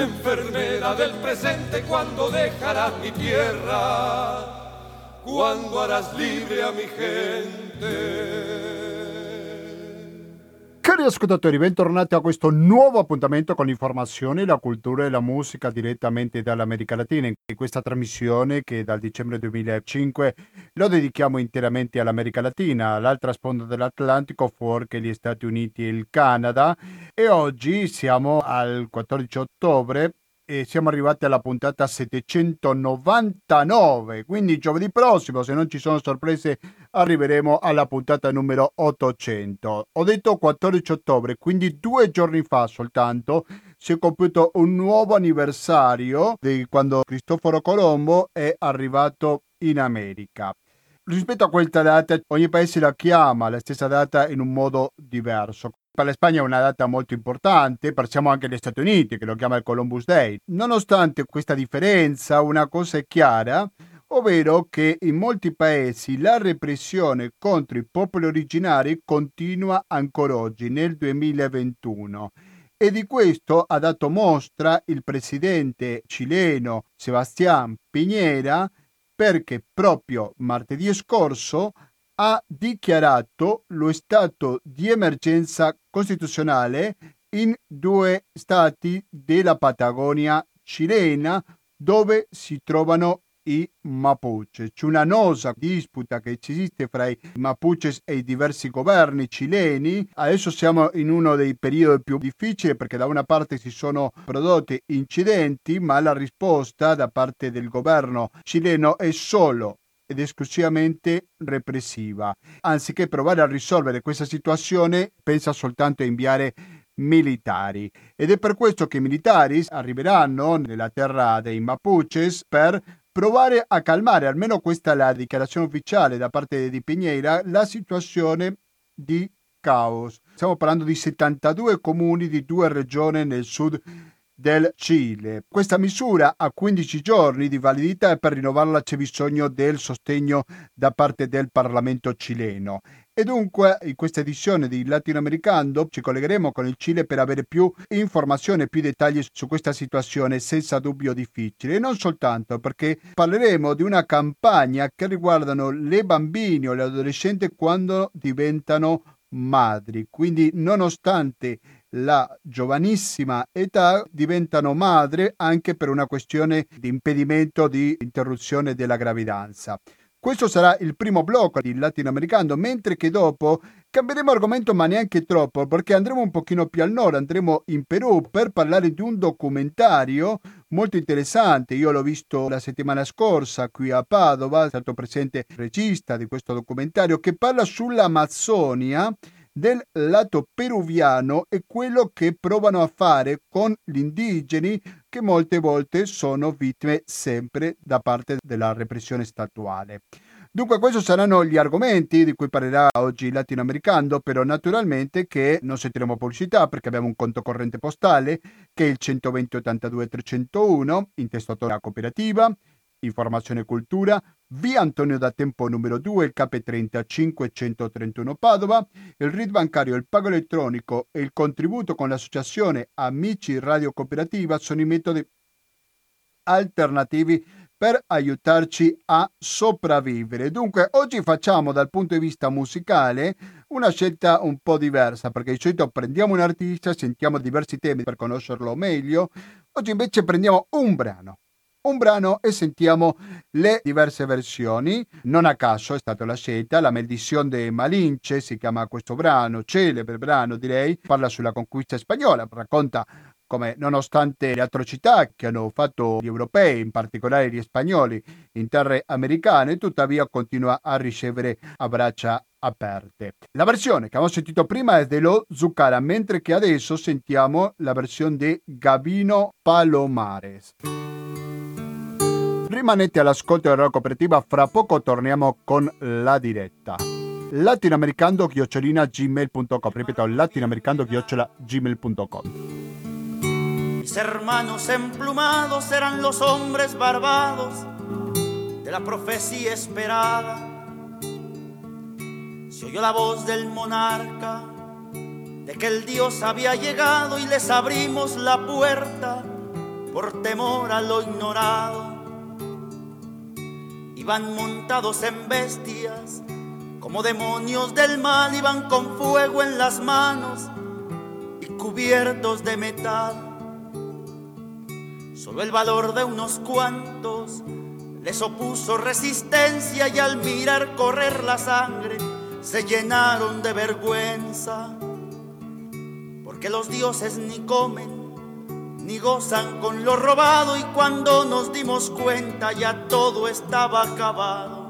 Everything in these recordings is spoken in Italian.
enfermera del presente, cuando dejarás mi tierra, cuando harás libre a mi gente. Cari ascoltatori, bentornati a questo nuovo appuntamento con l'informazione, la cultura e la musica direttamente dall'America Latina. In questa trasmissione che dal dicembre 2005 lo dedichiamo interamente all'America Latina, all'altra sponda dell'Atlantico, fuori che gli Stati Uniti e il Canada. E oggi siamo al 14 ottobre e siamo arrivati alla puntata 799, quindi giovedì prossimo, se non ci sono sorprese, arriveremo alla puntata numero 800. Ho detto 14 ottobre, quindi due giorni fa soltanto si è compiuto un nuovo anniversario di quando Cristoforo Colombo è arrivato in America. Rispetto a questa data, ogni paese la chiama la stessa data in un modo diverso. Per la Spagna è una data molto importante, passiamo anche agli Stati Uniti che lo chiama il Columbus Day. Nonostante questa differenza, una cosa è chiara, ovvero che in molti paesi la repressione contro i popoli originari continua ancora oggi, nel 2021. E di questo ha dato mostra il presidente cileno Sebastián Piñera perché proprio martedì scorso ha dichiarato lo stato di emergenza costituzionale in due stati della Patagonia cilena dove si trovano i Mapuche. C'è una nosa disputa che esiste fra i Mapuches e i diversi governi cileni. Adesso siamo in uno dei periodi più difficili perché da una parte si sono prodotti incidenti, ma la risposta da parte del governo cileno è solo ed esclusivamente repressiva. Anziché provare a risolvere questa situazione, pensa soltanto a inviare militari ed è per questo che i militari arriveranno nella terra dei Mapuches per provare a calmare, almeno questa è la dichiarazione ufficiale da parte di Piñera, la situazione di caos. Stiamo parlando di 72 comuni di due regioni nel sud del Cile. Questa misura ha 15 giorni di validità e per rinnovarla c'è bisogno del sostegno da parte del Parlamento cileno. E dunque in questa edizione di Latinoamericano ci collegheremo con il Cile per avere più informazioni e più dettagli su questa situazione senza dubbio difficile. E non soltanto perché parleremo di una campagna che riguardano le bambine o le adolescenti quando diventano madri. Quindi nonostante la giovanissima età diventano madre anche per una questione di impedimento di interruzione della gravidanza. Questo sarà il primo blocco di latinoamericano, mentre che dopo cambieremo argomento ma neanche troppo, perché andremo un pochino più al nord, andremo in Perù per parlare di un documentario molto interessante. Io l'ho visto la settimana scorsa qui a Padova, è stato presente il regista di questo documentario che parla sull'Amazzonia del lato peruviano e quello che provano a fare con gli indigeni che molte volte sono vittime sempre da parte della repressione statuale. Dunque questi saranno gli argomenti di cui parlerà oggi il latinoamericano, però naturalmente che non sentiremo pubblicità perché abbiamo un conto corrente postale che è il 120 82 301, intestato alla cooperativa, informazione e cultura, via Antonio da Tempo numero 2, il KP30 531 Padova, il RID bancario, il pago elettronico e il contributo con l'associazione Amici Radio Cooperativa sono i metodi alternativi per aiutarci a sopravvivere. Dunque, oggi facciamo dal punto di vista musicale una scelta un po' diversa, perché di solito prendiamo un artista, sentiamo diversi temi per conoscerlo meglio. Oggi invece prendiamo un brano un brano e sentiamo le diverse versioni. Non a caso è stata la scelta, La Maldizione de Malinche si chiama questo brano, celebre brano direi, parla sulla conquista spagnola, racconta come nonostante le atrocità che hanno fatto gli europei, in particolare gli spagnoli, in terre americane, tuttavia continua a ricevere a braccia aperte. La versione che abbiamo sentito prima è dello Zuccara, mentre che adesso sentiamo la versione di Gavino Palomares. Rimanete all'ascolto della cooperativa, fra poco torniamo con la diretta. latinoamericando gmail.com ripeto latinoamericando gmail.com Mis hermanos emplumados serán los hombres barbados de la profecía esperada. Se oyó la voz del monarca de que el Dios había llegado y les abrimos la puerta por temor a lo ignorado. Iban montados en bestias, como demonios del mal, iban con fuego en las manos y cubiertos de metal. Solo el valor de unos cuantos les opuso resistencia y al mirar correr la sangre se llenaron de vergüenza, porque los dioses ni comen ni gozan con lo robado y cuando nos dimos cuenta ya todo estaba acabado.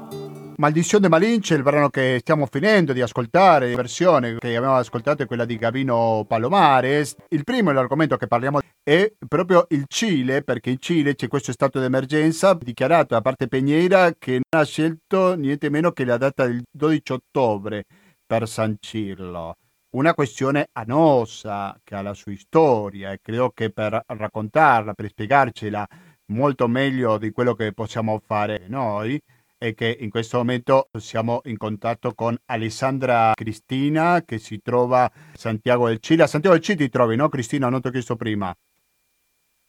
Maldizione Malince, il brano che stiamo finendo di ascoltare, la versione che abbiamo ascoltato è quella di Gavino Palomares. Il primo è l'argomento che parliamo è proprio il Cile, perché in Cile c'è questo stato d'emergenza dichiarato da parte Peñeira che non ha scelto niente meno che la data del 12 ottobre per sancirlo. Una questione annosa che ha la sua storia e credo che per raccontarla, per spiegarcela molto meglio di quello che possiamo fare noi, è che in questo momento siamo in contatto con Alessandra Cristina che si trova a Santiago del Cile. A Santiago del Cile ti trovi, no Cristina? Non ti ho chiesto prima.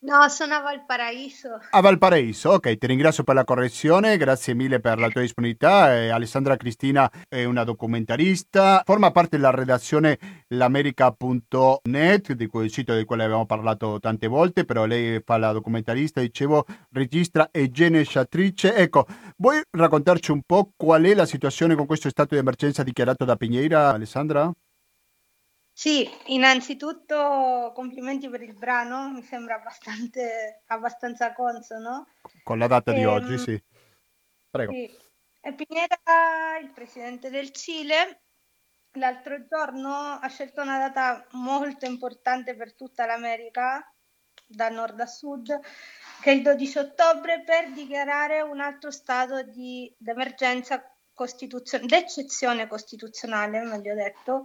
No, sono a Valparaíso. A Valparaíso, ok, ti ringrazio per la correzione, grazie mille per la tua disponibilità. Eh, Alessandra Cristina è una documentarista, forma parte della redazione l'America.net, di quel sito di cui abbiamo parlato tante volte, però lei fa la documentarista, dicevo, registra e genesciatrice. Ecco, vuoi raccontarci un po' qual è la situazione con questo stato di emergenza dichiarato da Piñeira, Alessandra? Sì, innanzitutto complimenti per il brano, mi sembra abbastanza, consono. Con la data di ehm, oggi, sì. Prego. Sì. E Piñera, il presidente del Cile, l'altro giorno ha scelto una data molto importante per tutta l'America, da nord a sud, che è il 12 ottobre, per dichiarare un altro stato di emergenza costituzionale, d'eccezione costituzionale, meglio detto,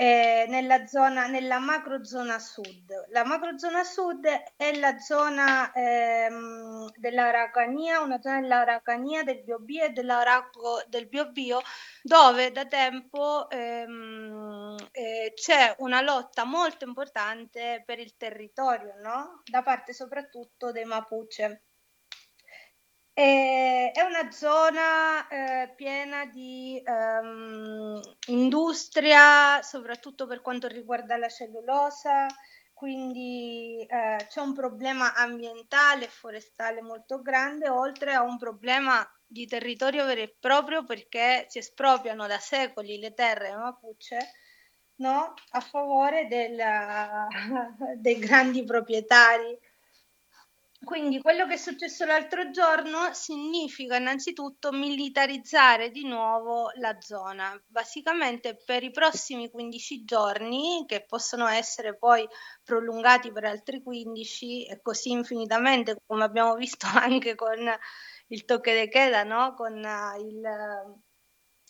eh, nella, zona, nella macrozona sud. La macrozona sud è la zona ehm, dell'Araucania, una zona dell'Araucania, del Biobio e dell'Arauco del Biobio, dove da tempo ehm, eh, c'è una lotta molto importante per il territorio, no? da parte soprattutto dei Mapuche. E è una zona eh, piena di um, industria, soprattutto per quanto riguarda la cellulosa, quindi eh, c'è un problema ambientale e forestale molto grande, oltre a un problema di territorio vero e proprio perché si espropriano da secoli le terre mapuche no? a favore della, dei grandi proprietari quindi quello che è successo l'altro giorno significa innanzitutto militarizzare di nuovo la zona, basicamente per i prossimi 15 giorni, che possono essere poi prolungati per altri 15 e così infinitamente, come abbiamo visto anche con il tocche de queda, no? con il,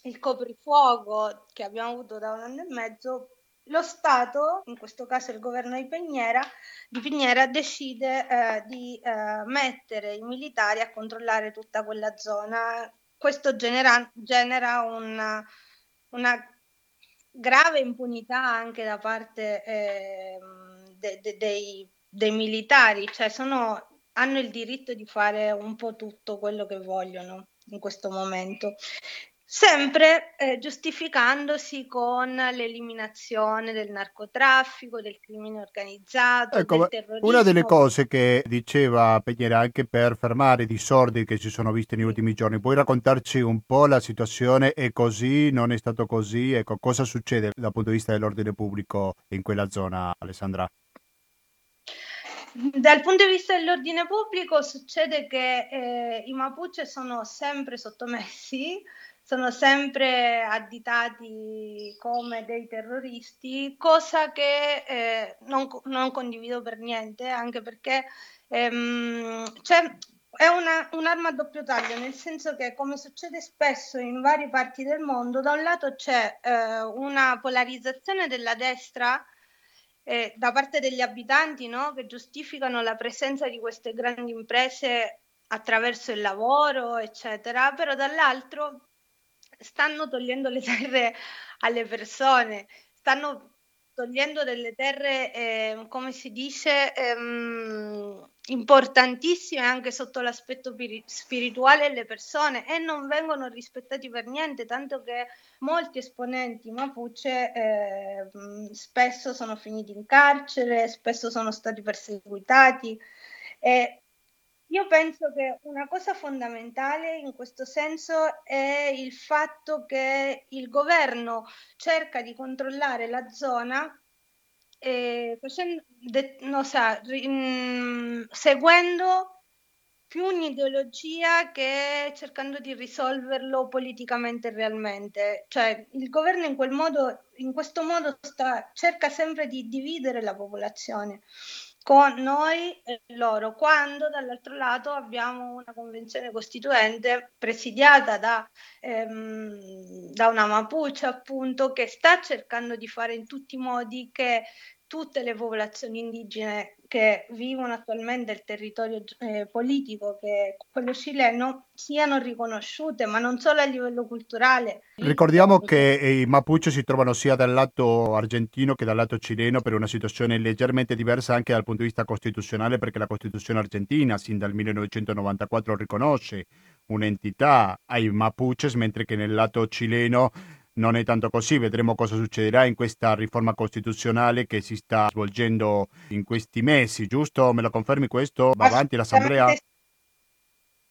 il coprifuoco che abbiamo avuto da un anno e mezzo, lo Stato, in questo caso il governo di Piñera, di Piñera decide eh, di eh, mettere i militari a controllare tutta quella zona. Questo genera, genera una, una grave impunità anche da parte eh, de, de, dei, dei, militari, cioè sono, hanno il diritto di fare un po' tutto quello che vogliono in questo momento sempre eh, giustificandosi con l'eliminazione del narcotraffico, del crimine organizzato, ecco, del terrorismo. Una delle cose che diceva Peñera anche per fermare i disordini che si sono visti negli ultimi giorni, puoi raccontarci un po' la situazione? È così? Non è stato così? Ecco, cosa succede dal punto di vista dell'ordine pubblico in quella zona, Alessandra? Dal punto di vista dell'ordine pubblico succede che eh, i Mapuche sono sempre sottomessi sono sempre additati come dei terroristi, cosa che eh, non, non, condivido per niente, anche perché ehm, c'è, è una, un'arma a doppio taglio, nel senso che, come succede spesso in varie parti del mondo, da un lato c'è eh, una polarizzazione della destra eh, da parte degli abitanti no? che giustificano la presenza di queste grandi imprese attraverso il lavoro, eccetera, però dall'altro stanno togliendo le terre alle persone, stanno togliendo delle terre, eh, come si dice, ehm, importantissime anche sotto l'aspetto piri- spirituale alle persone e non vengono rispettati per niente, tanto che molti esponenti Mapuche eh, spesso sono finiti in carcere, spesso sono stati perseguitati. E io penso che una cosa fondamentale in questo senso è il fatto che il governo cerca di controllare la zona eh, facendo, de, no, sa, mh, seguendo più un'ideologia che cercando di risolverlo politicamente realmente. Cioè il governo in quel modo, in questo modo sta, cerca sempre di dividere la popolazione con noi e loro, quando dall'altro lato abbiamo una convenzione costituente presidiata da, ehm, da una Mapuche appunto che sta cercando di fare in tutti i modi che tutte le popolazioni indigene che vivono attualmente il territorio eh, politico, che quello cileno, siano riconosciute, ma non solo a livello culturale. Ricordiamo che i Mapuche si trovano sia dal lato argentino che dal lato cileno per una situazione leggermente diversa anche dal punto di vista costituzionale, perché la Costituzione argentina, sin dal 1994, riconosce un'entità ai Mapuches, mentre che nel lato cileno non è tanto così, vedremo cosa succederà in questa riforma costituzionale che si sta svolgendo in questi mesi, giusto? Me lo confermi questo? Va avanti l'assemblea?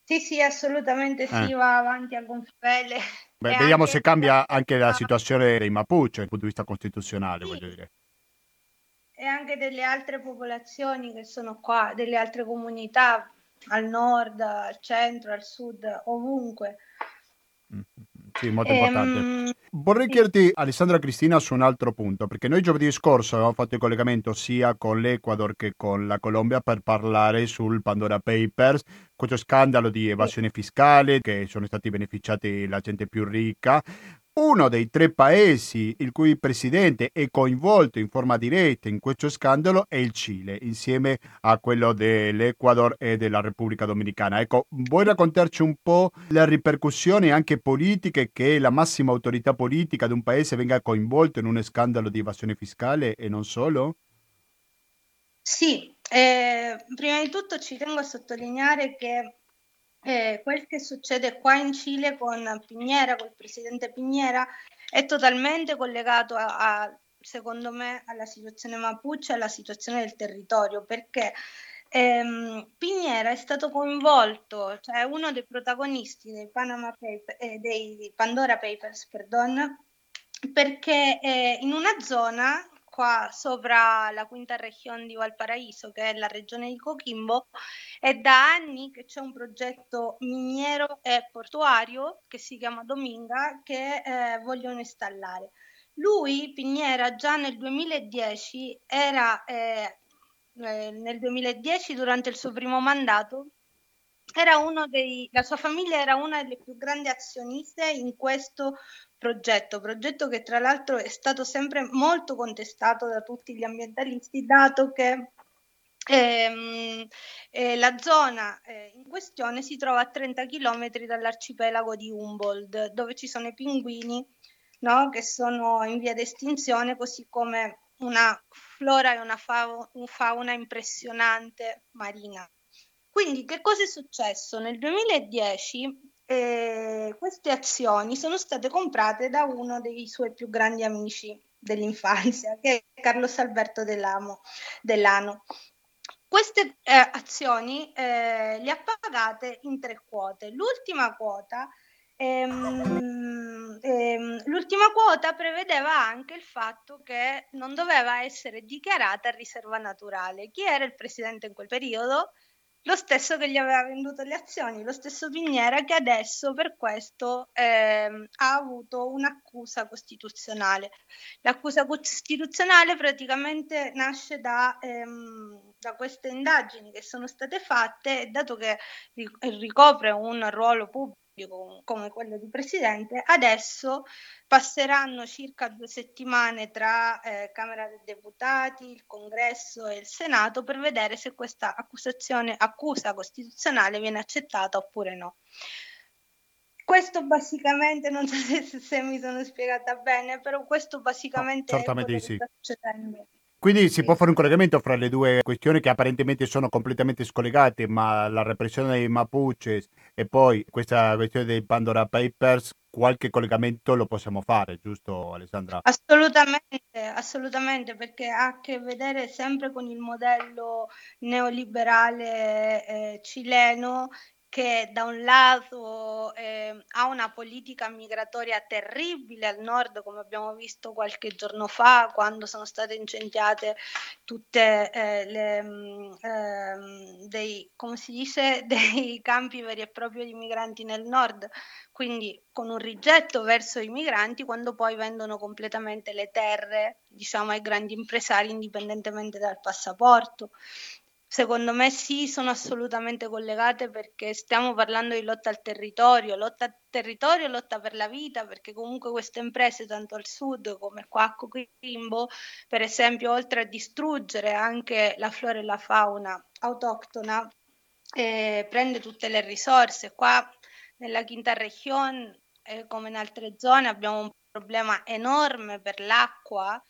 Sì, sì, assolutamente sì, eh. va avanti a gonfie Beh, vediamo se cambia anche la situazione dei Mapuche dal punto di vista costituzionale, sì. voglio dire. E anche delle altre popolazioni che sono qua, delle altre comunità al nord, al centro, al sud, ovunque. Mm-hmm. Sì, molto importante. Ehm, Vorrei chiederti, Alessandra Cristina, su un altro punto, perché noi giovedì scorso avevamo fatto il collegamento sia con l'Ecuador che con la Colombia per parlare sul Pandora Papers, questo scandalo di evasione fiscale che sono stati beneficiati la gente più ricca, uno dei tre paesi il cui presidente è coinvolto in forma diretta in questo scandalo è il Cile, insieme a quello dell'Ecuador e della Repubblica Dominicana. Ecco, vuoi raccontarci un po' le ripercussioni anche politiche che la massima autorità politica di un paese venga coinvolto in un scandalo di evasione fiscale e non solo? Sì, eh, prima di tutto ci tengo a sottolineare che eh, quel che succede qua in Cile con Piñera, col presidente Piñera, è totalmente collegato a, a, secondo me alla situazione Mapuche, alla situazione del territorio, perché ehm, Piñera è stato coinvolto, cioè uno dei protagonisti dei, Paper, eh, dei Pandora Papers, perdon, perché eh, in una zona qua sopra la quinta regione di Valparaíso, che è la regione di Coquimbo, è da anni che c'è un progetto miniero e portuario che si chiama Dominga che eh, vogliono installare. Lui, Pignera, già nel 2010 era eh, eh, nel 2010 durante il suo primo mandato dei, la sua famiglia era una delle più grandi azioniste in questo progetto, progetto che tra l'altro è stato sempre molto contestato da tutti gli ambientalisti, dato che ehm, eh, la zona eh, in questione si trova a 30 km dall'arcipelago di Humboldt, dove ci sono i pinguini no, che sono in via d'estinzione, così come una flora e una fauna impressionante marina. Quindi che cosa è successo? Nel 2010 eh, queste azioni sono state comprate da uno dei suoi più grandi amici dell'infanzia, che è Carlos Alberto Dell'Amo, Dell'Ano. Queste eh, azioni eh, le ha pagate in tre quote. L'ultima quota, ehm, ehm, l'ultima quota prevedeva anche il fatto che non doveva essere dichiarata riserva naturale. Chi era il presidente in quel periodo? Lo stesso che gli aveva venduto le azioni, lo stesso Pignera che adesso per questo ehm, ha avuto un'accusa costituzionale. L'accusa costituzionale praticamente nasce da, ehm, da queste indagini che sono state fatte dato che ricopre un ruolo pubblico come quello di presidente, adesso passeranno circa due settimane tra eh, Camera dei Deputati, il Congresso e il Senato per vedere se questa accusazione, accusa costituzionale viene accettata oppure no. questo basicamente, non so se, se, mi sono spiegata bene, però questo basicamente no, certamente è sì. sta succedendo. Quindi si può fare un collegamento fra le due questioni che apparentemente sono completamente scollegate, ma la repressione dei Mapuches e poi questa questione dei Pandora Papers, qualche collegamento lo possiamo fare, giusto Alessandra? Assolutamente, assolutamente, perché ha a che vedere sempre con il modello neoliberale eh, cileno che da un lato eh, ha una politica migratoria terribile al nord, come abbiamo visto qualche giorno fa, quando sono state incendiate tutte eh, le eh, dei, come si dice, dei campi veri e propri di migranti nel nord, quindi con un rigetto verso i migranti quando poi vendono completamente le terre, diciamo, ai grandi impresari indipendentemente dal passaporto. Secondo me sì, sono assolutamente collegate perché stiamo parlando di lotta al territorio, lotta al territorio e lotta per la vita, perché comunque queste imprese, tanto al sud come qua a Coquimbo, per esempio, oltre a distruggere anche la flora e la fauna autoctona, eh, prende tutte le risorse. Qua nella quinta regione, eh, come in altre zone, abbiamo un problema enorme per l'acqua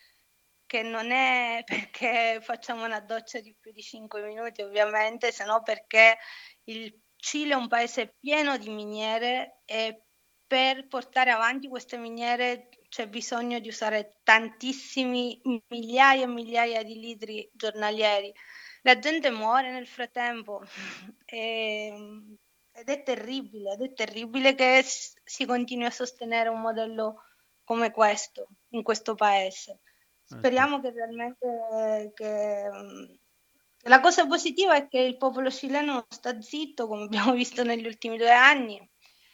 che non è perché facciamo una doccia di più di 5 minuti ovviamente, se no perché il Cile è un paese pieno di miniere e per portare avanti queste miniere c'è bisogno di usare tantissimi migliaia e migliaia di litri giornalieri. La gente muore nel frattempo e, ed è terribile, ed è terribile che si continui a sostenere un modello come questo in questo paese. Speriamo che realmente che, la cosa positiva è che il popolo cileno sta zitto, come abbiamo visto negli ultimi due anni.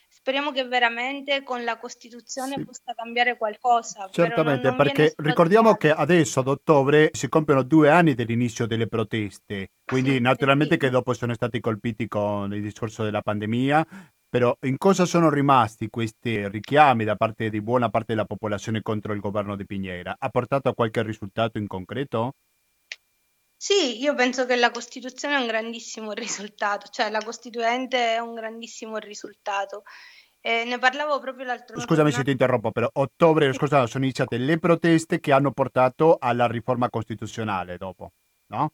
Speriamo che veramente con la Costituzione sì. possa cambiare qualcosa. Certamente, non, non perché ricordiamo che adesso ad ottobre si compiono due anni dell'inizio delle proteste, quindi sì, naturalmente sì. che dopo sono stati colpiti con il discorso della pandemia, però in cosa sono rimasti questi richiami da parte di buona parte della popolazione contro il governo di Piñera? Ha portato a qualche risultato in concreto? Sì, io penso che la Costituzione è un grandissimo risultato, cioè la Costituente è un grandissimo risultato. Eh, ne parlavo proprio l'altro giorno. Scusami se ti interrompo, però ottobre scorso sono iniziate le proteste che hanno portato alla riforma costituzionale dopo, no?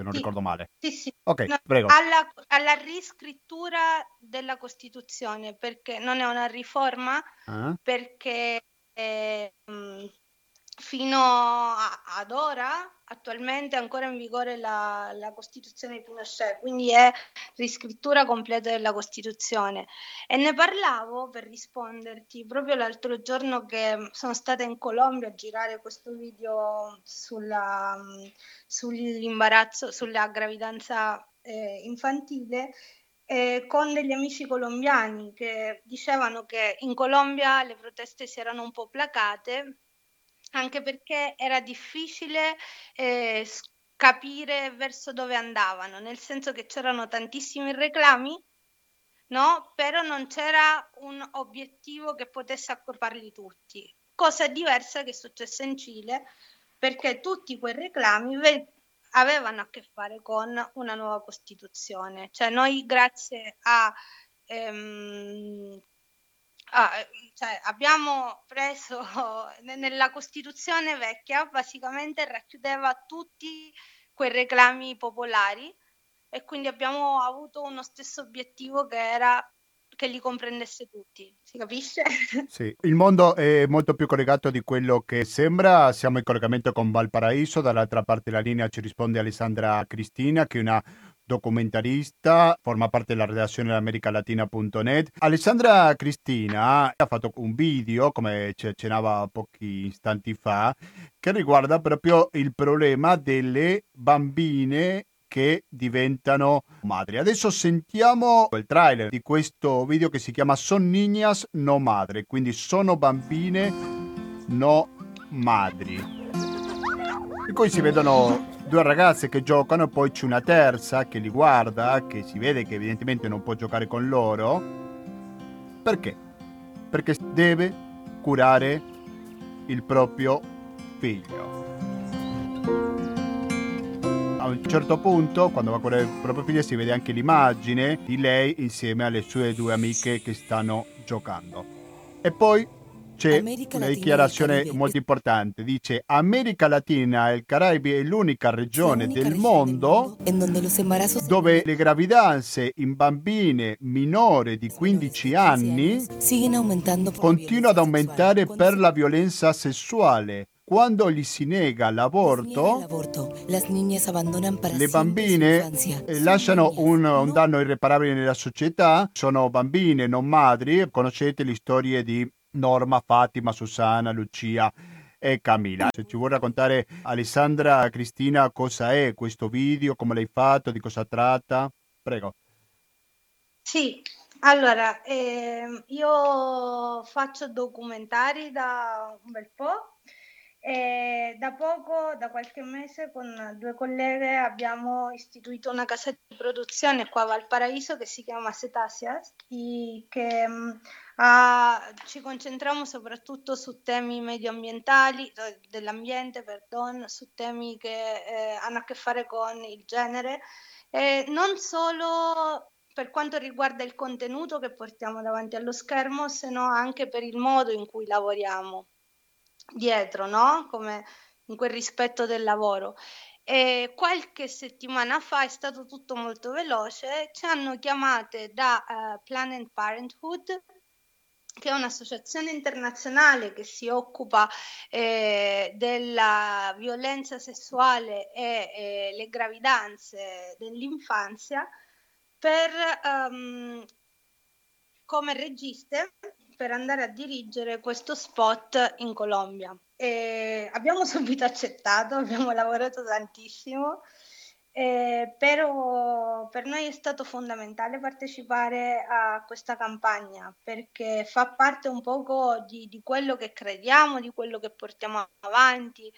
Se non sì, ricordo male. Sì, sì. Ok, no, prego. Alla, alla, riscrittura della Costituzione, perché non è una riforma, uh-huh. perché eh, fino a, ad ora attualmente è ancora in vigore la, la, Costituzione di Pinochet, quindi è riscrittura completa della Costituzione. E ne parlavo per risponderti proprio l'altro giorno che sono stata in Colombia a girare questo video sulla, sull'imbarazzo, sulla gravidanza eh, infantile eh, con degli amici colombiani che dicevano che in Colombia le proteste si erano un po' placate anche perché era difficile eh, capire verso dove andavano, nel senso che c'erano tantissimi reclami, no? Però non c'era un obiettivo che potesse accorparli tutti. Cosa diversa che è successa in Cile, perché tutti quei reclami avevano a che fare con una nuova Costituzione. Cioè noi grazie a ehm, ehm, cioè, abbiamo preso nella Costituzione vecchia, basicamente racchiudeva tutti quei reclami popolari e quindi abbiamo avuto uno stesso obiettivo che era che li comprendesse tutti, si capisce? Sì, il mondo è molto più collegato di quello che sembra, siamo in collegamento con Valparaíso, dall'altra parte della linea ci risponde Alessandra Cristina che è una documentarista, forma parte della redazione dell'americalatina.net. Alessandra Cristina ha fatto un video, come ci accennava pochi istanti fa, che riguarda proprio il problema delle bambine che diventano madri. Adesso sentiamo il trailer di questo video che si chiama Son niñas no madre, quindi sono bambine no madri. E poi si vedono due ragazze che giocano poi c'è una terza che li guarda, che si vede che evidentemente non può giocare con loro. Perché? Perché deve curare il proprio figlio. A un certo punto, quando va a curare il proprio figlio, si vede anche l'immagine di lei insieme alle sue due amiche che stanno giocando. E poi c'è America una Latina dichiarazione molto importante, dice America Latina e il Caraibi è l'unica regione L'unica del regione mondo los embarazos dove le gravidanze in bambine minori di 15 anni siguen aumentando por la continua ad aumentare per la violenza sessuale. Quando gli si nega l'aborto, le bambine eh, lasciano un, un danno irreparabile nella società, sono bambine, non madri. Conoscete le storie di Norma, Fatima, Susanna, Lucia e Camilla. Se ci vuoi raccontare, Alessandra, Cristina, cosa è questo video, come l'hai fatto, di cosa tratta? Prego. Sì, allora, ehm, io faccio documentari da un bel po' e da poco, da qualche mese, con due colleghe abbiamo istituito una casa di produzione qua a Valparaíso che si chiama Cetáceas e che ha- ci concentriamo soprattutto su temi medioambientali, dell'ambiente, perdon, su temi che eh, hanno a che fare con il genere e non solo per quanto riguarda il contenuto che portiamo davanti allo schermo, se no anche per il modo in cui lavoriamo dietro, no? Come in quel rispetto del lavoro. E qualche settimana fa è stato tutto molto veloce, ci hanno chiamate da eh, Planned Parenthood, che è un'associazione internazionale che si occupa eh, della violenza sessuale e eh, le gravidanze dell'infanzia, per ehm, come registe per andare a dirigere questo spot in Colombia. E abbiamo subito accettato, abbiamo lavorato tantissimo, eh, però per noi è stato fondamentale partecipare a questa campagna perché fa parte un poco di, di quello che crediamo, di quello che portiamo avanti.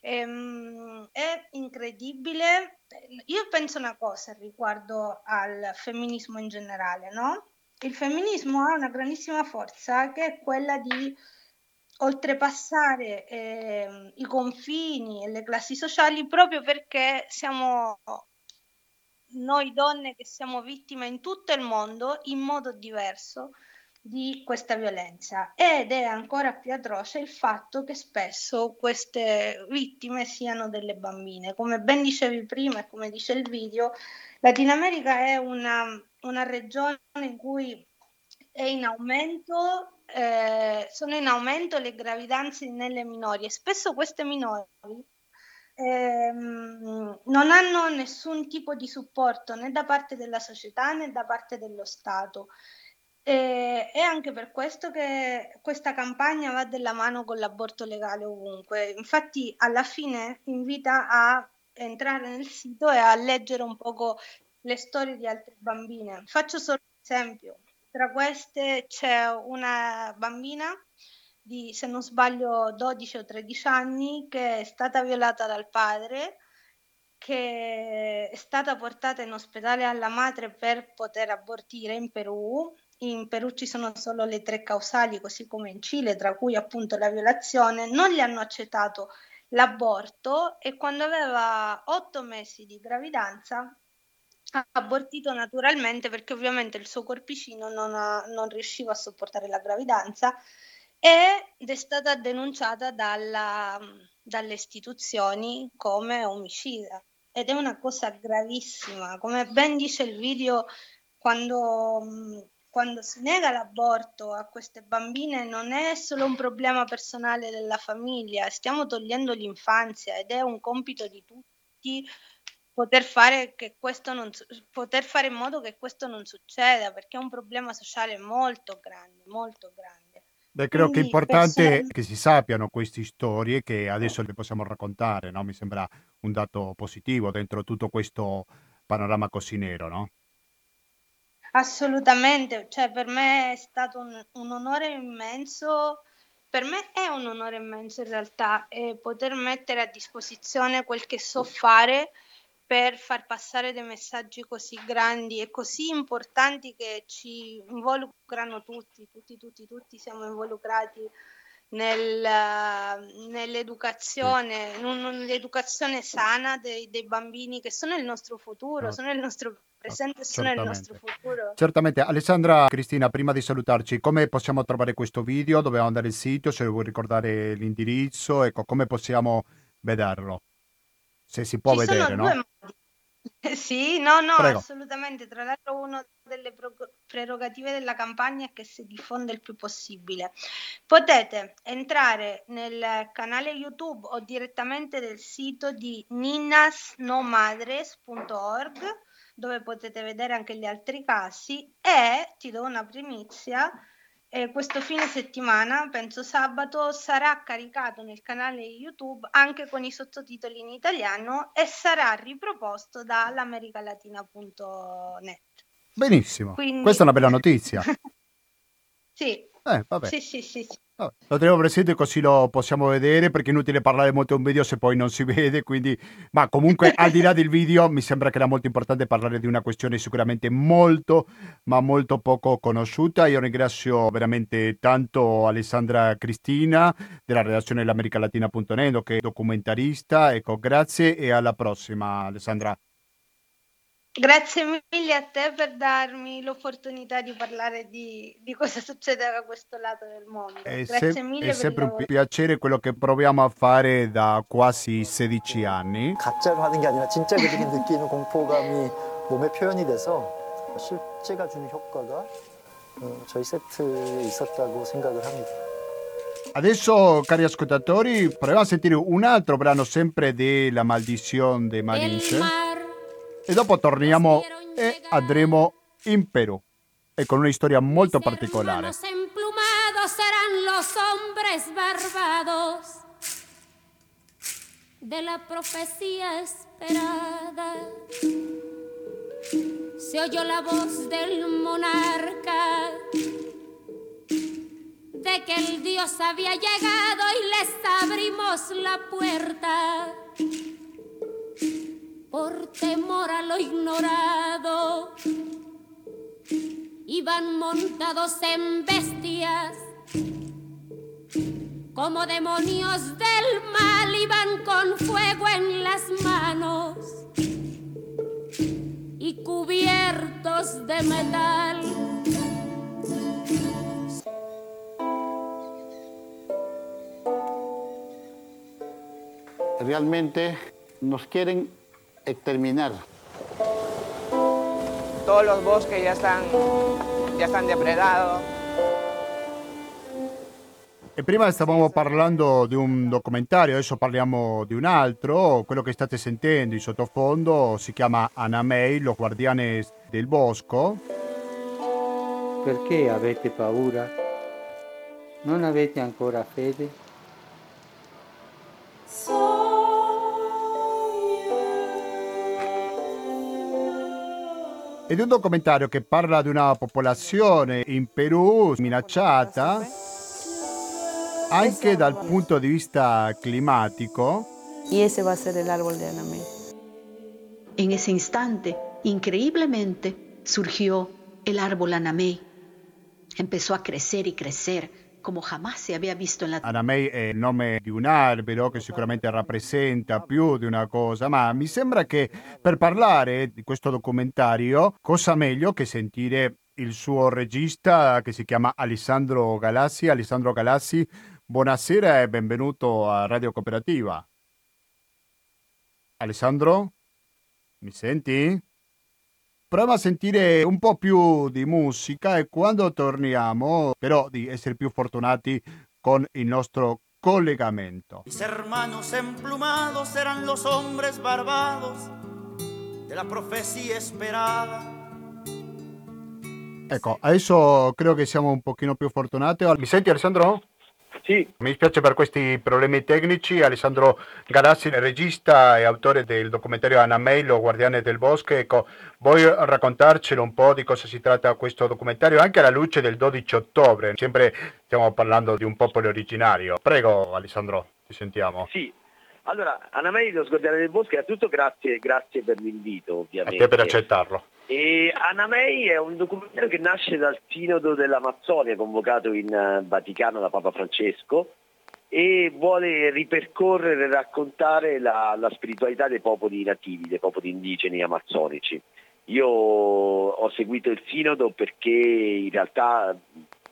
Ehm, è incredibile. Io penso una cosa riguardo al femminismo in generale, no? Il femminismo ha una grandissima forza che è quella di oltrepassare ehm, i confini e le classi sociali proprio perché siamo noi donne che siamo vittime in tutto il mondo in modo diverso di questa violenza ed è ancora più atroce il fatto che spesso queste vittime siano delle bambine. Come ben dicevi prima e come dice il video, Latino America è una, una regione in cui in aumento, eh, sono in aumento le gravidanze nelle minori e spesso queste minori ehm, non hanno nessun tipo di supporto né da parte della società né da parte dello Stato. E, è anche per questo che questa campagna va della mano con l'aborto legale ovunque. Infatti, alla fine invita a entrare nel sito e a leggere un poco le storie di altre bambine. Faccio solo un esempio. Tra queste c'è una bambina di, se non sbaglio, 12 o 13 anni che è stata violata dal padre, che è stata portata in ospedale alla madre per poter abortire in Perù. In Perù ci sono solo le tre causali, così come in Cile, tra cui appunto la violazione. Non gli hanno accettato l'aborto e quando aveva otto mesi di gravidanza abortito naturalmente perché ovviamente il suo corpicino non, ha- non riusciva a sopportare la gravidanza ed è stata denunciata dalla- dalle istituzioni come omicida ed è una cosa gravissima. Come ben dice il video, quando, quando si nega l'aborto a queste bambine non è solo un problema personale della famiglia, stiamo togliendo l'infanzia ed è un compito di tutti poter fare, che questo non, poter fare in modo che questo non succeda, perché è un problema sociale molto grande, molto grande. Beh, credo che è Quindi importante personal- che si sappiano queste storie che adesso le possiamo raccontare, no? Mi sembra un dato positivo dentro tutto questo panorama così nero, no? Assolutamente, cioè per me è stato un, un onore immenso, per me è un onore immenso in realtà eh, poter mettere a disposizione quel che so fare per far passare dei messaggi così grandi e così importanti che ci involucrano tutti, tutti, tutti, tutti siamo involucrati nel, nell'educazione, in un'educazione sana dei, dei bambini che sono il nostro futuro, No. sono il nostro presente sono il nostro futuro. Certamente. Alessandra, Cristina, prima di salutarci, come possiamo trovare questo video? Dobbiamo andare al sito, se vuoi ricordare l'indirizzo, ecco, come possiamo vederlo? Se si può Ci vedere, no? modi. Sì, no, no, Prego. assolutamente. Tra l'altro, una delle prerogative della campagna è che si diffonda il più possibile. Potete entrare nel canale YouTube o direttamente del sito di ninasnomadres.org dove potete vedere anche gli altri casi e ti do una primizia. Eh, questo fine settimana, penso sabato, sarà caricato nel canale YouTube anche con i sottotitoli in italiano e sarà riproposto dall'americalatina.net. Benissimo. Quindi- Questa è una bella notizia. Sì, Eh, sì, sì, sì, sì. Lo teniamo presente così lo possiamo vedere perché è inutile parlare molto di un video se poi non si vede, quindi ma comunque al di là del video mi sembra che era molto importante parlare di una questione sicuramente molto ma molto poco conosciuta. Io ringrazio veramente tanto Alessandra Cristina della redazione dell'americalatina.net che è documentarista. Ecco, grazie e alla prossima Alessandra. Grazie mille a te per darmi l'opportunità di parlare di, di cosa succede da questo lato del mondo. È, Grazie sem- mille è per il sempre un lavoro. piacere quello che proviamo a fare da quasi 16 anni. 가짜로 하는 게 아니라 진짜 그들이 느끼는 공포감이 몸에 표현이 돼서 실제가 주는 효과가 어, 저희 세트에 있었다고 생각을 합니다. Adesso, cari ascoltatori, proviamo a sentire un altro brano sempre della Maldizione de Malinche E dopo torniamo e andremo in Perù e con una storia molto particolare. Los emplumados serán los hombres barbados de la profecía esperada. Se oyó la voz del monarca de que el Dios había llegado y les abrimos la puerta por temor a lo ignorado iban montados en bestias, como demonios del mal, iban con fuego en las manos y cubiertos de metal. realmente nos quieren exterminar. Todos los bosques ya están, ya están depredados. E prima stavamo parlando di un documentario, adesso parliamo di un altro. Quello che state sentendo in sottofondo si chiama Anamei, lo guardiane del bosco. Perché avete paura? Non avete ancora fede? Ed è un documentario che parla di una popolazione in Perù minacciata anche dal punto di vista climatico. Y ese va a ser el árbol de Anamé. En ese instante, increíblemente, surgió el árbol Anamei. Empezó a crecer y crecer como jamás se había visto en la Anamei è il nome di un albero che sicuramente rappresenta più di una cosa, ma mi sembra che per parlare di questo documentario, cosa meglio che sentire il suo regista che si chiama Alessandro Galassi. Alessandro Galassi, buonasera e benvenuto a Radio Cooperativa. Alessandro, mi senti? Proviamo a sentire un po' più di musica e quando torniamo, però di essere più fortunati con il nostro collegamento. Mis hermanos emplumados eran los hombres barbados de la profecía esperada. Ecco, adesso credo che siamo un pochino più fortunati. Mi senti Alessandro? Sì. Mi dispiace per questi problemi tecnici. Alessandro Galassi, regista e autore del documentario Anamei, lo guardiane del bosco. Ecco, vuoi raccontarcelo un po' di cosa si tratta questo documentario, anche alla luce del 12 ottobre? Sempre stiamo parlando di un popolo originario. Prego Alessandro, ti sentiamo. Sì. Allora, Anamei, lo Sguardiane del Bosco, innanzitutto grazie, grazie per l'invito, A ovviamente. te per accettarlo. E Anamei è un documentario che nasce dal Sinodo dell'Amazzonia convocato in eh, Vaticano da Papa Francesco e vuole ripercorrere e raccontare la, la spiritualità dei popoli nativi, dei popoli indigeni amazzonici. Io ho seguito il sinodo perché in realtà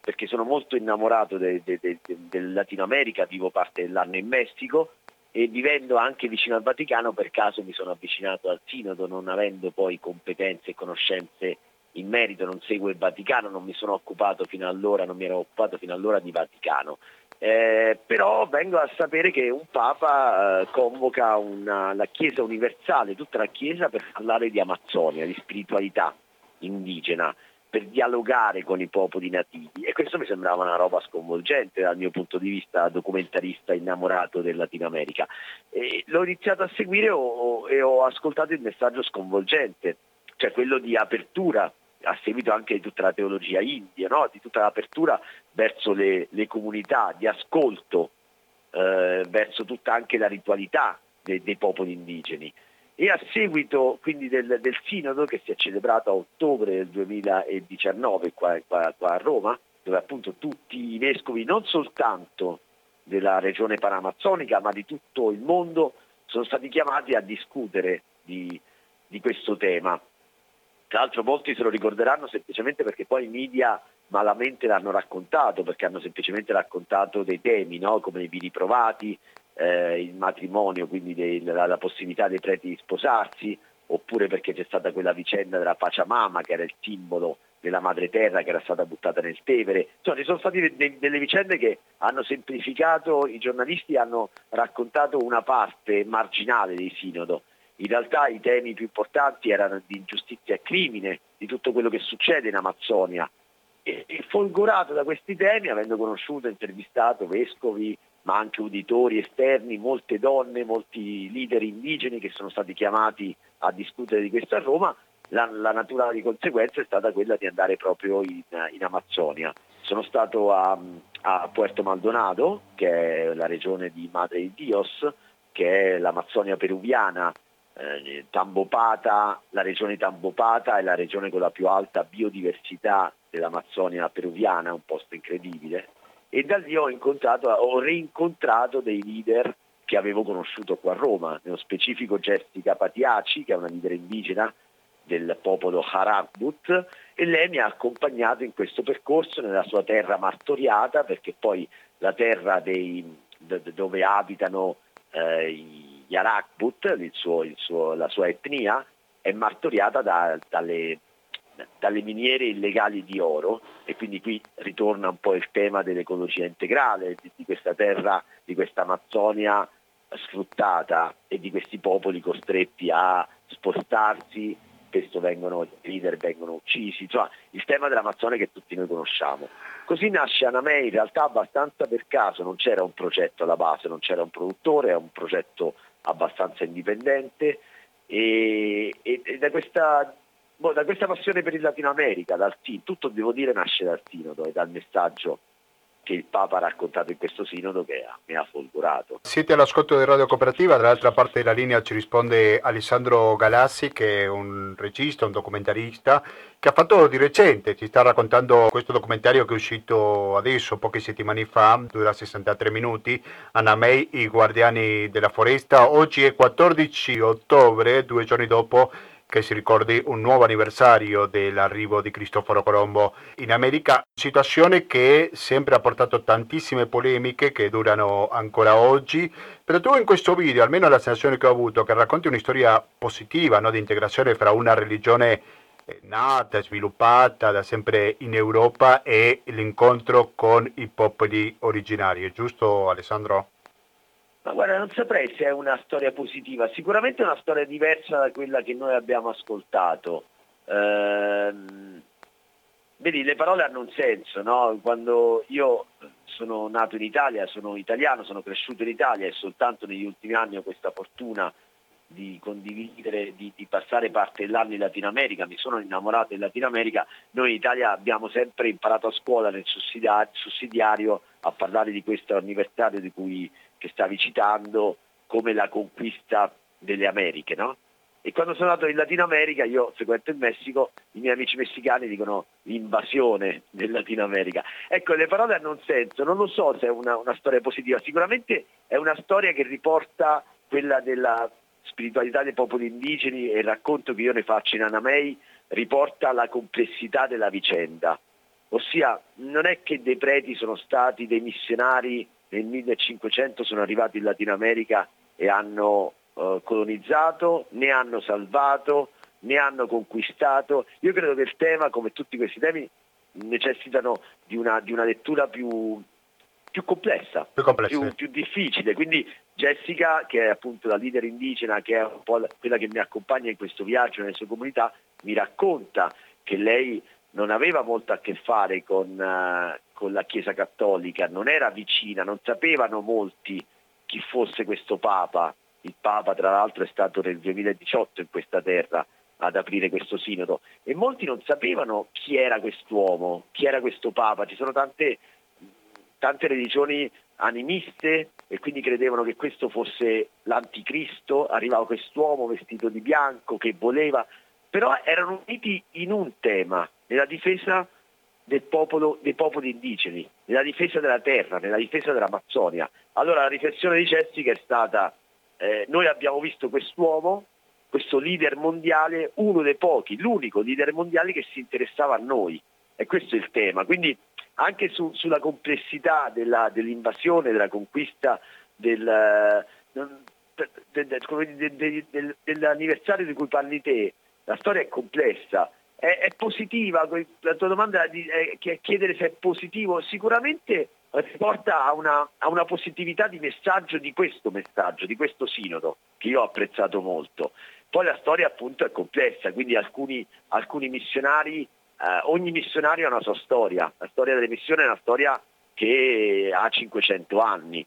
perché sono molto innamorato del de, de, de, de Latino America, vivo parte dell'anno in Messico e vivendo anche vicino al Vaticano per caso mi sono avvicinato al sinodo non avendo poi competenze e conoscenze in merito, non seguo il Vaticano, non mi sono occupato fino allora, non mi ero occupato fino allora di Vaticano. Eh, però vengo a sapere che un Papa eh, convoca una, la Chiesa universale, tutta la Chiesa per parlare di Amazzonia, di spiritualità indigena, per dialogare con i popoli nativi e questo mi sembrava una roba sconvolgente dal mio punto di vista documentarista innamorato del Latino America. E l'ho iniziato a seguire e ho ascoltato il messaggio sconvolgente, cioè quello di apertura a seguito anche di tutta la teologia india, no? di tutta l'apertura verso le, le comunità, di ascolto eh, verso tutta anche la ritualità de, dei popoli indigeni. E a seguito quindi del, del, sinodo che si è celebrato a ottobre del 2019 qua, qua, qua a Roma, dove appunto tutti i vescovi non soltanto della regione paramazzonica ma di tutto il mondo sono stati chiamati a discutere di, di questo tema tra l'altro molti se lo ricorderanno semplicemente perché poi i media malamente l'hanno raccontato, perché hanno semplicemente raccontato dei temi, no? come i vini provati, eh, il matrimonio, quindi dei, la, la, possibilità dei preti di sposarsi, oppure perché c'è stata quella vicenda della Pachamama che era il simbolo della madre terra che era stata buttata nel Tevere. Insomma, ci sono state de- delle vicende che hanno semplificato, i giornalisti hanno raccontato una parte marginale del sinodo in realtà i temi più importanti erano di ingiustizia e crimine, di tutto quello che succede in Amazzonia. E, e folgorato da questi temi, avendo conosciuto intervistato vescovi, ma anche uditori esterni, molte donne, molti leader indigeni che sono stati chiamati a discutere di questo a Roma, la, la natura di conseguenza è stata quella di andare proprio in, in Amazzonia. Sono stato a, a, Puerto Maldonado, che è la regione di Madre di Dios, che è l'Amazzonia peruviana. Eh, Tambopata, la regione Tambopata è la regione con la più alta biodiversità dell'Amazzonia peruviana, un posto incredibile, e da lì ho, ho rincontrato dei leader che avevo conosciuto qua a Roma, nello specifico Jessica Patiaci, che è una leader indigena del popolo Haragbut, e lei mi ha accompagnato in questo percorso nella sua terra martoriata, perché poi la terra dei, dove abitano eh, i Yarakbut, il suo, il suo, la sua etnia, è martoriata da, dalle, dalle miniere illegali di oro e quindi qui ritorna un po' il tema dell'ecologia integrale, di, di questa terra, di questa Amazzonia sfruttata e di questi popoli costretti a spostarsi, spesso vengono, i leader vengono uccisi, insomma il tema dell'Amazzonia che tutti noi conosciamo. Così nasce Anamei in realtà abbastanza per caso, non c'era un progetto alla base, non c'era un produttore, è un progetto abbastanza indipendente e, e, e da, questa, boh, da, questa, passione per il Latino America, dal, tutto devo dire nasce dal sinodo e dal messaggio che il Papa ha raccontato in questo sinodo che mi ha folgorato. Siete all'ascolto di Radio Cooperativa, dall'altra parte della linea ci risponde Alessandro Galassi che è un regista, un documentarista che ha fatto di recente, ci sta raccontando questo documentario che è uscito adesso, poche settimane fa, dura 63 minuti, Anna May, I Guardiani della Foresta. Oggi è 14 ottobre, due giorni dopo che si ricordi un nuovo anniversario dell'arrivo di Cristoforo Colombo in America, situazione che sempre ha portato tantissime polemiche che durano ancora oggi, però tu in questo video, almeno la sensazione che ho avuto, che racconti una storia positiva no? di integrazione fra una religione eh, nata sviluppata da sempre in Europa e l'incontro con i popoli originari, giusto Alessandro? Ma guarda, non saprei se è una storia positiva, sicuramente è una storia diversa da quella che noi abbiamo ascoltato. Ehm, vedi, le parole hanno un senso, no? Quando io sono nato in Italia, sono italiano, sono cresciuto in Italia e soltanto negli ultimi anni ho questa fortuna di condividere, di, di, passare parte dell'anno in Latino America, mi sono innamorato del Latino America, noi in Italia abbiamo sempre imparato a scuola nel sussidiario a parlare di questo anniversario di cui che stavi citando come la conquista delle Americhe, no? E quando sono andato in Latino America, io frequento il Messico, i miei amici messicani dicono l'invasione del Latino America. Ecco, le parole hanno un senso, non lo so se è una, una storia positiva, sicuramente è una storia che riporta quella della spiritualità dei popoli indigeni e il racconto che io ne faccio in Anamei riporta la complessità della vicenda. Ossia, non è che dei preti sono stati dei missionari nel 1500, sono arrivati in Latino America e hanno eh, colonizzato, ne hanno salvato, ne hanno conquistato. Io credo che il tema, come tutti questi temi, necessitano di una, di una lettura più, più complessa, più. Più, più, difficile. Quindi Jessica, che è appunto la leader indigena, che è un po' quella che mi accompagna in questo viaggio nelle sue comunità, mi racconta che lei non aveva molto a che fare con, uh, con la Chiesa Cattolica, non era vicina, non sapevano molti chi fosse questo Papa. Il Papa tra l'altro è stato nel 2018 in questa terra ad aprire questo sinodo. E molti non sapevano chi era quest'uomo, chi era questo Papa, ci sono tante, tante religioni animiste e quindi credevano che questo fosse l'anticristo, arrivava quest'uomo vestito di bianco che voleva, però erano uniti in un tema, nella difesa del popolo, dei popoli indigeni, nella difesa della terra, nella difesa dell'Amazzonia. Allora la riflessione di Jessica è stata, eh, noi abbiamo visto quest'uomo questo leader mondiale, uno dei pochi, l'unico leader mondiale che si interessava a noi. E questo è il tema. Quindi anche su, sulla complessità della, dell'invasione, della conquista del, del, del, dell'anniversario di cui parli te, la storia è complessa. È, è positiva, la tua domanda è chiedere se è positivo, sicuramente riporta a una, a una positività di messaggio di questo messaggio, di questo sinodo, che io ho apprezzato molto. Poi la storia appunto è complessa, quindi alcuni, alcuni missionari, eh, ogni missionario ha una sua storia, la storia delle missioni è una storia che ha 500 anni,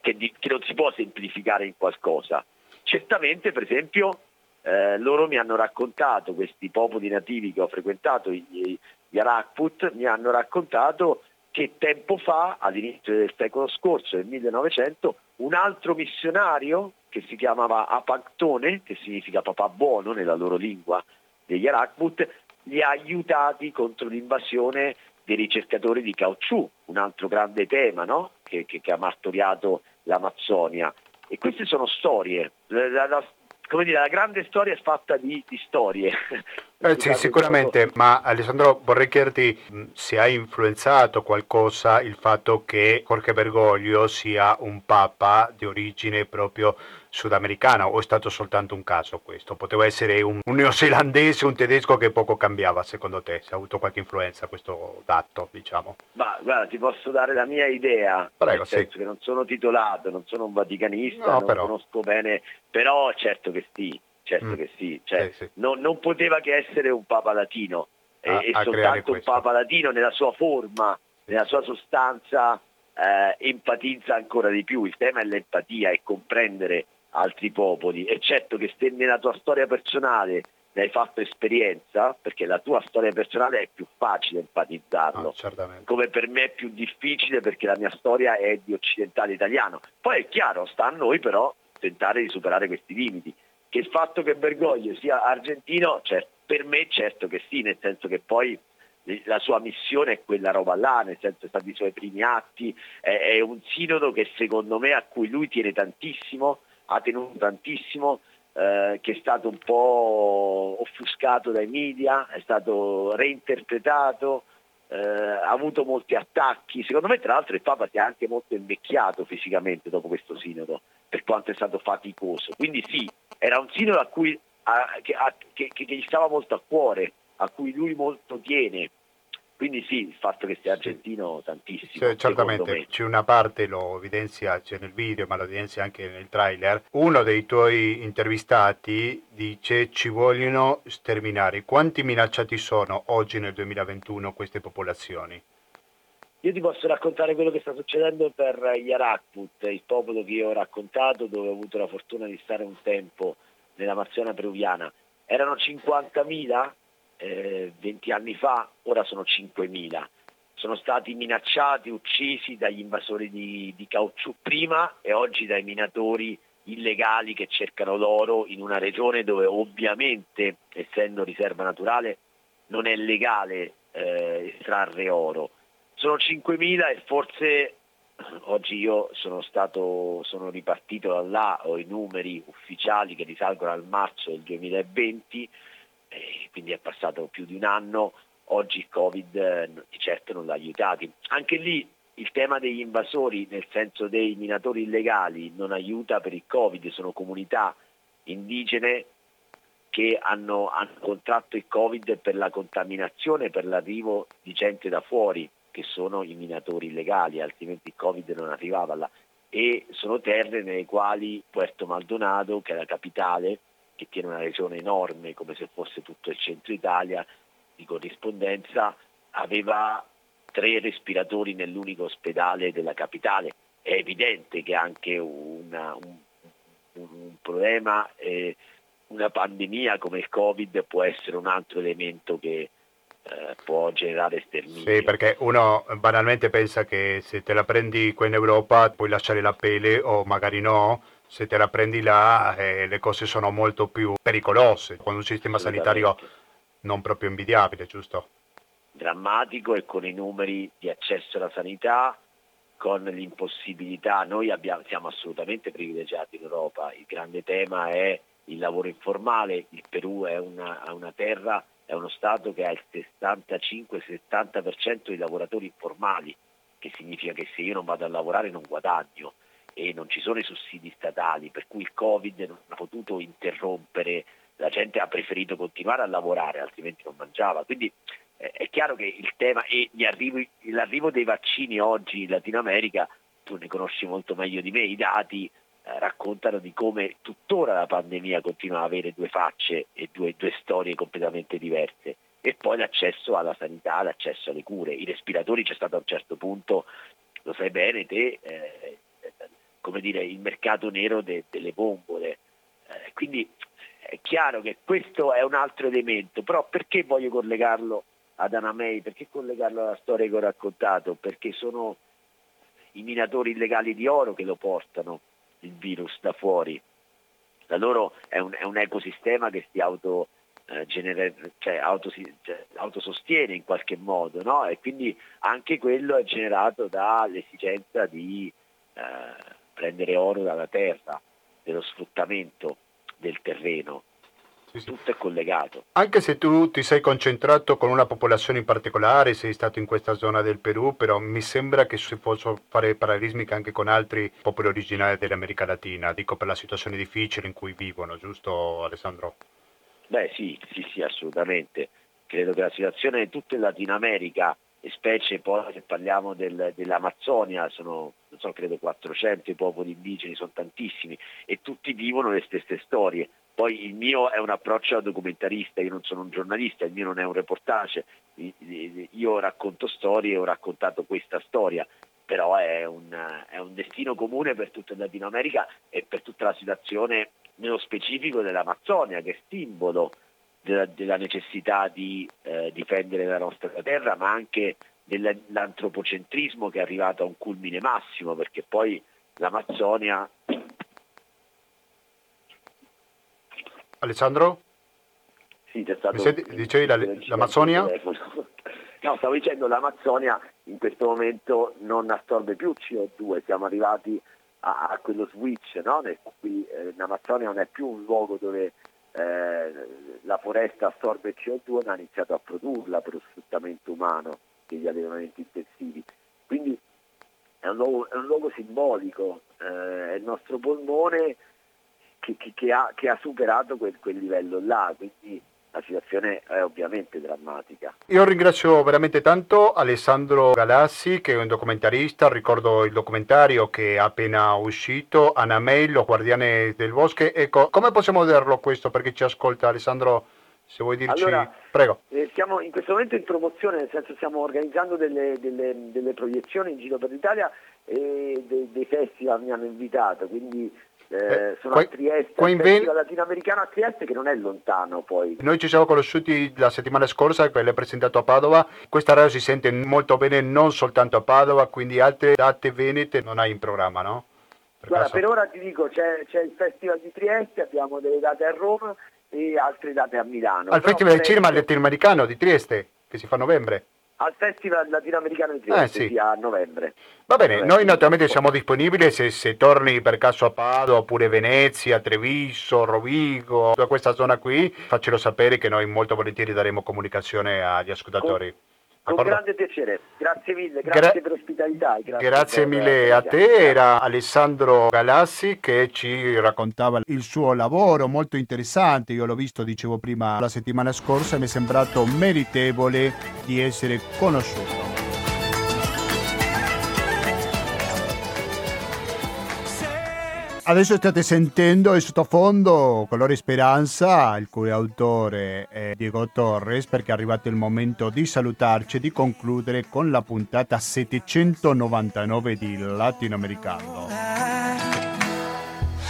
che, di, che non si può semplificare in qualcosa. Certamente per esempio eh, loro mi hanno raccontato, questi popoli nativi che ho frequentato, gli, gli Arakput, mi hanno raccontato che tempo fa, all'inizio del secolo scorso, nel 1900, un altro missionario che si chiamava Apactone, che significa papà buono nella loro lingua degli Arakmut, li ha aiutati contro l'invasione dei ricercatori di caucciù, un altro grande tema no? che, che, che, ha martoriato l'Amazzonia. E queste sono storie. La, la, come dire, la grande storia è fatta di, di storie. Eh, sì, sicuramente, ma Alessandro vorrei chiederti se ha influenzato qualcosa il fatto che Jorge Bergoglio sia un papa di origine proprio sudamericana o è stato soltanto un caso questo? Poteva essere un, un neozelandese, un tedesco che poco cambiava secondo te, se ha avuto qualche influenza questo dato, diciamo? Ma guarda, ti posso dare la mia idea, Prego, nel senso sì. che non sono titolato, non sono un vaticanista, no, non però. conosco bene, però certo che sì, certo mm. che sì, cioè, sì, sì. Non, non, poteva che essere un papa latino a, e, a soltanto un papa latino nella sua forma, nella sua sostanza eh, empatizza ancora di più, il tema è l'empatia e comprendere altri popoli e certo che se nella tua storia personale ne hai fatto esperienza, perché la tua storia personale è più facile empatizzarlo, no, come per me è più difficile perché la mia storia è di occidentale italiano. Poi è chiaro, sta a noi però tentare di superare questi limiti. Che il fatto che Bergoglio sia argentino, cioè, per me certo che sì, nel senso che poi la sua missione è quella roba là, nel senso è stati i suoi primi atti, è, è un sinodo che secondo me a cui lui tiene tantissimo, ha tenuto tantissimo, eh, che è stato un po' offuscato dai media, è stato reinterpretato, eh, ha avuto molti attacchi. Secondo me, tra l'altro, il Papa si è anche molto invecchiato fisicamente dopo questo sinodo, per quanto è stato faticoso. Quindi sì, era un sinodo a cui, a, che, a, che, che gli stava molto a cuore, a cui lui molto tiene. Quindi sì, il fatto che sia argentino tantissimo. Sì, certamente, c'è una parte, lo evidenzia c'è nel video, ma lo evidenzia anche nel trailer. Uno dei tuoi intervistati dice ci vogliono sterminare. Quanti minacciati sono oggi nel 2021 queste popolazioni? Io ti posso raccontare quello che sta succedendo per gli Arakput, il popolo che io ho raccontato, dove ho avuto la fortuna di stare un tempo nell'Amazzonia peruviana. Erano 50.000 eh, 20 anni fa, ora sono 5.000. Sono stati minacciati, uccisi dagli invasori di, di caucciù prima e oggi dai minatori illegali che cercano l'oro in una regione dove ovviamente, essendo riserva naturale, non è legale eh, estrarre oro. Sono 5.000 e forse oggi io sono stato, sono ripartito da là, ho i numeri ufficiali che risalgono al marzo del 2020, eh, quindi è passato più di un anno, oggi il Covid eh, di certo non l'ha aiutati. Anche lì il tema degli invasori, nel senso dei minatori illegali, non aiuta per il Covid, sono comunità indigene che hanno, hanno contratto il Covid per la contaminazione, per l'arrivo di gente da fuori, che sono i minatori illegali, altrimenti il Covid non arrivava là. E sono terre nelle quali Puerto Maldonado, che è la capitale, che tiene una regione enorme come se fosse tutto il centro Italia, di corrispondenza, aveva tre respiratori nell'unico ospedale della capitale. È evidente che anche una, un, un, problema, eh, una pandemia come il Covid può essere un altro elemento che eh, può generare sterminio. Sì, perché uno banalmente pensa che se te la prendi qua in Europa puoi lasciare la pelle o magari no, se te la prendi là eh, le cose sono molto più pericolose, con un sistema sanitario non proprio invidiabile, giusto? Drammatico e con i numeri di accesso alla sanità, con l'impossibilità, noi abbiamo, siamo assolutamente privilegiati in Europa, il grande tema è il lavoro informale, il Perù è una, una terra, è uno Stato che ha il 65-70% di lavoratori informali, che significa che se io non vado a lavorare non guadagno e non ci sono i sussidi statali, per cui il Covid non ha potuto interrompere, la gente ha preferito continuare a lavorare, altrimenti non mangiava. Quindi eh, è chiaro che il tema e arrivi, l'arrivo dei vaccini oggi in Latino America, tu ne conosci molto meglio di me, i dati eh, raccontano di come tuttora la pandemia continua ad avere due facce e due, due storie completamente diverse e poi l'accesso alla sanità, l'accesso alle cure. I respiratori c'è stato a un certo punto, lo sai bene te, eh, come dire, il mercato nero de, delle bombole. Eh, quindi è chiaro che questo è un altro elemento, però perché voglio collegarlo ad Anamei? Perché collegarlo alla storia che ho raccontato? Perché sono i minatori illegali di oro che lo portano il virus da fuori. Da loro è un, è un ecosistema che si auto, eh, genera, cioè, auto, cioè, autosostiene in qualche modo, no? e quindi anche quello è generato dall'esigenza di eh, prendere oro dalla terra, dello sfruttamento del terreno. Sì, sì. Tutto è collegato. Anche se tu ti sei concentrato con una popolazione in particolare, sei stato in questa zona del Perù, però mi sembra che si possa fare parallelismi anche con altri popoli originari dell'America Latina, dico per la situazione difficile in cui vivono, giusto Alessandro? Beh sì, sì, sì, assolutamente. Credo che la situazione di tutta in Latino America specie poi se parliamo del, dell'Amazzonia, sono non so, credo 400 i popoli indigeni, sono tantissimi e tutti vivono le stesse storie. Poi il mio è un approccio da documentarista, io non sono un giornalista, il mio non è un reportage, io racconto storie, ho raccontato questa storia, però è un, è un destino comune per tutta il Latino America e per tutta la situazione nello specifico dell'Amazzonia, che è simbolo della, della necessità di eh, difendere la nostra terra, ma anche dell'antropocentrismo che è arrivato a un culmine massimo, perché poi l'Amazzonia... Alessandro? Sì, c'è stato... Senti, dicevi la, l'Amazzonia? No, stavo dicendo l'Amazzonia in questo momento non assorbe più CO2, siamo arrivati a, a quello switch, no? Nel cui eh, l'Amazzonia non è più un luogo dove eh, la foresta assorbe CO2 ma ha iniziato a produrla per lo sfruttamento umano degli allevamenti intensivi. Quindi è un luogo, è un luogo simbolico, eh, è il nostro polmone che, che, che, ha, che ha, superato quel, quel livello là, quindi la situazione è ovviamente drammatica. Io ringrazio veramente tanto Alessandro Galassi che è un documentarista, ricordo il documentario che è appena uscito, Anna May, Lo Guardiani del Bosco. Ecco, come possiamo vederlo questo perché ci ascolta Alessandro? Se vuoi dirci, allora, prego. Eh, siamo in questo momento in promozione, nel senso stiamo organizzando delle, delle, delle proiezioni in giro per l'Italia e dei, dei festival mi hanno invitato, quindi eh, eh, sono qua, a Trieste, qua in Ven- latinoamericano a Trieste che non è lontano poi. Noi ci siamo conosciuti la settimana scorsa, che l'hai presentato a Padova, questa radio si sente molto bene non soltanto a Padova, quindi altre date venete non hai in programma, no? Per Guarda, per ora ti dico, c'è, c'è, il Festival di Trieste, abbiamo delle date a Roma e altre date a Milano. Al Festival del Cinema latinoamericano di Trieste, che si fa a novembre. Al Festival Latinoamericano di Trieste, Eh, sì. a novembre. Va bene, noi naturalmente siamo disponibili se, se torni per caso a Padova oppure Venezia, Treviso, Rovigo, tutta questa zona qui, faccelo sapere che noi molto volentieri daremo comunicazione agli ascoltatori. Con D'accordo? grande piacere, grazie mille, grazie Gra- per l'ospitalità. Grazie, Grazie per- mille a te, era Alessandro Galassi che ci raccontava il suo lavoro molto interessante, io l'ho visto, dicevo prima, la settimana scorsa e mi è sembrato meritevole di essere conosciuto. Adesso state sentendo il sottofondo Colore Speranza, il cui autore è Diego Torres, perché è arrivato il momento di salutarci e di concludere con la puntata 799 di Latinoamericano.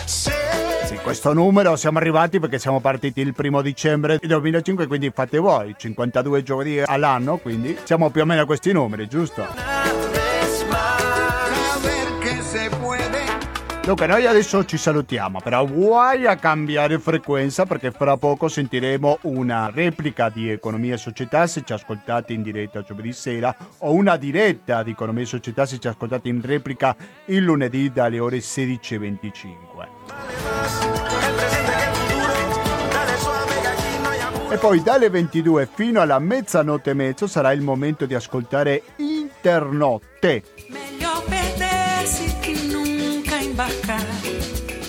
Sì, questo numero siamo arrivati perché siamo partiti il primo dicembre del 2005, quindi fate voi, 52 giovedì all'anno, quindi siamo più o meno a questi numeri, giusto? Dunque, noi adesso ci salutiamo, però guai a cambiare frequenza perché fra poco sentiremo una replica di Economia e Società se ci ascoltate in diretta giovedì sera o una diretta di Economia e Società se ci ascoltate in replica il lunedì dalle ore 16.25. E poi dalle 22 fino alla mezzanotte e mezzo sarà il momento di ascoltare Internotte. Meglio imbarcare.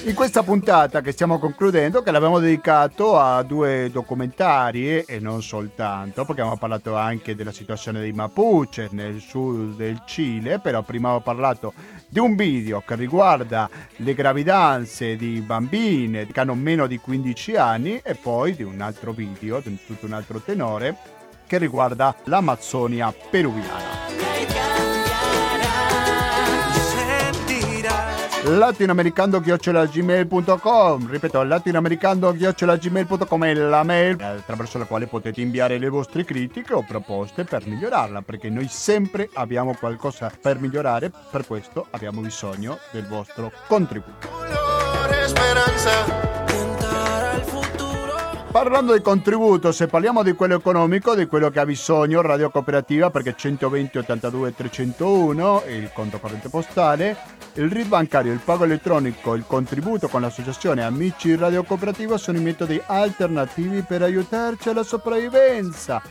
In questa puntata che stiamo concludendo, che l'abbiamo dedicato a due documentari e non soltanto, perché abbiamo parlato anche della situazione dei Mapuche nel sud del Cile, però prima ho parlato di un video che riguarda le gravidanze di bambine che hanno meno di 15 anni e poi di un altro video, di tutto un altro tenore, che riguarda l'Amazzonia peruviana. latinoamericando-gmail.com ripeto latinoamericando-gmail.com è la mail attraverso la quale potete inviare le vostre critiche o proposte per migliorarla perché noi sempre abbiamo qualcosa per migliorare per questo abbiamo bisogno del vostro contributo Parlando di contributo, se parliamo di quello economico, di quello che ha bisogno Radio Cooperativa, perché 120 82 301 è il conto corrente postale, il RID bancario, il pago elettronico, il contributo con l'associazione Amici Radio Cooperativa sono i metodi alternativi per aiutarci alla sopravvivenza.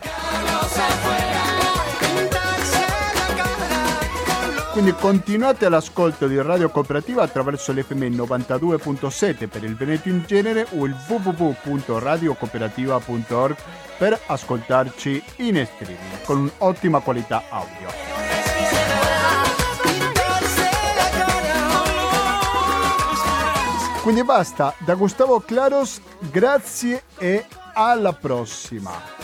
Quindi continuate all'ascolto di Radio Cooperativa attraverso l'FM 92.7 per il Veneto in genere o il www.radiocooperativa.org per ascoltarci in streaming con un'ottima qualità audio. Quindi basta, da Gustavo Claros, grazie e alla prossima.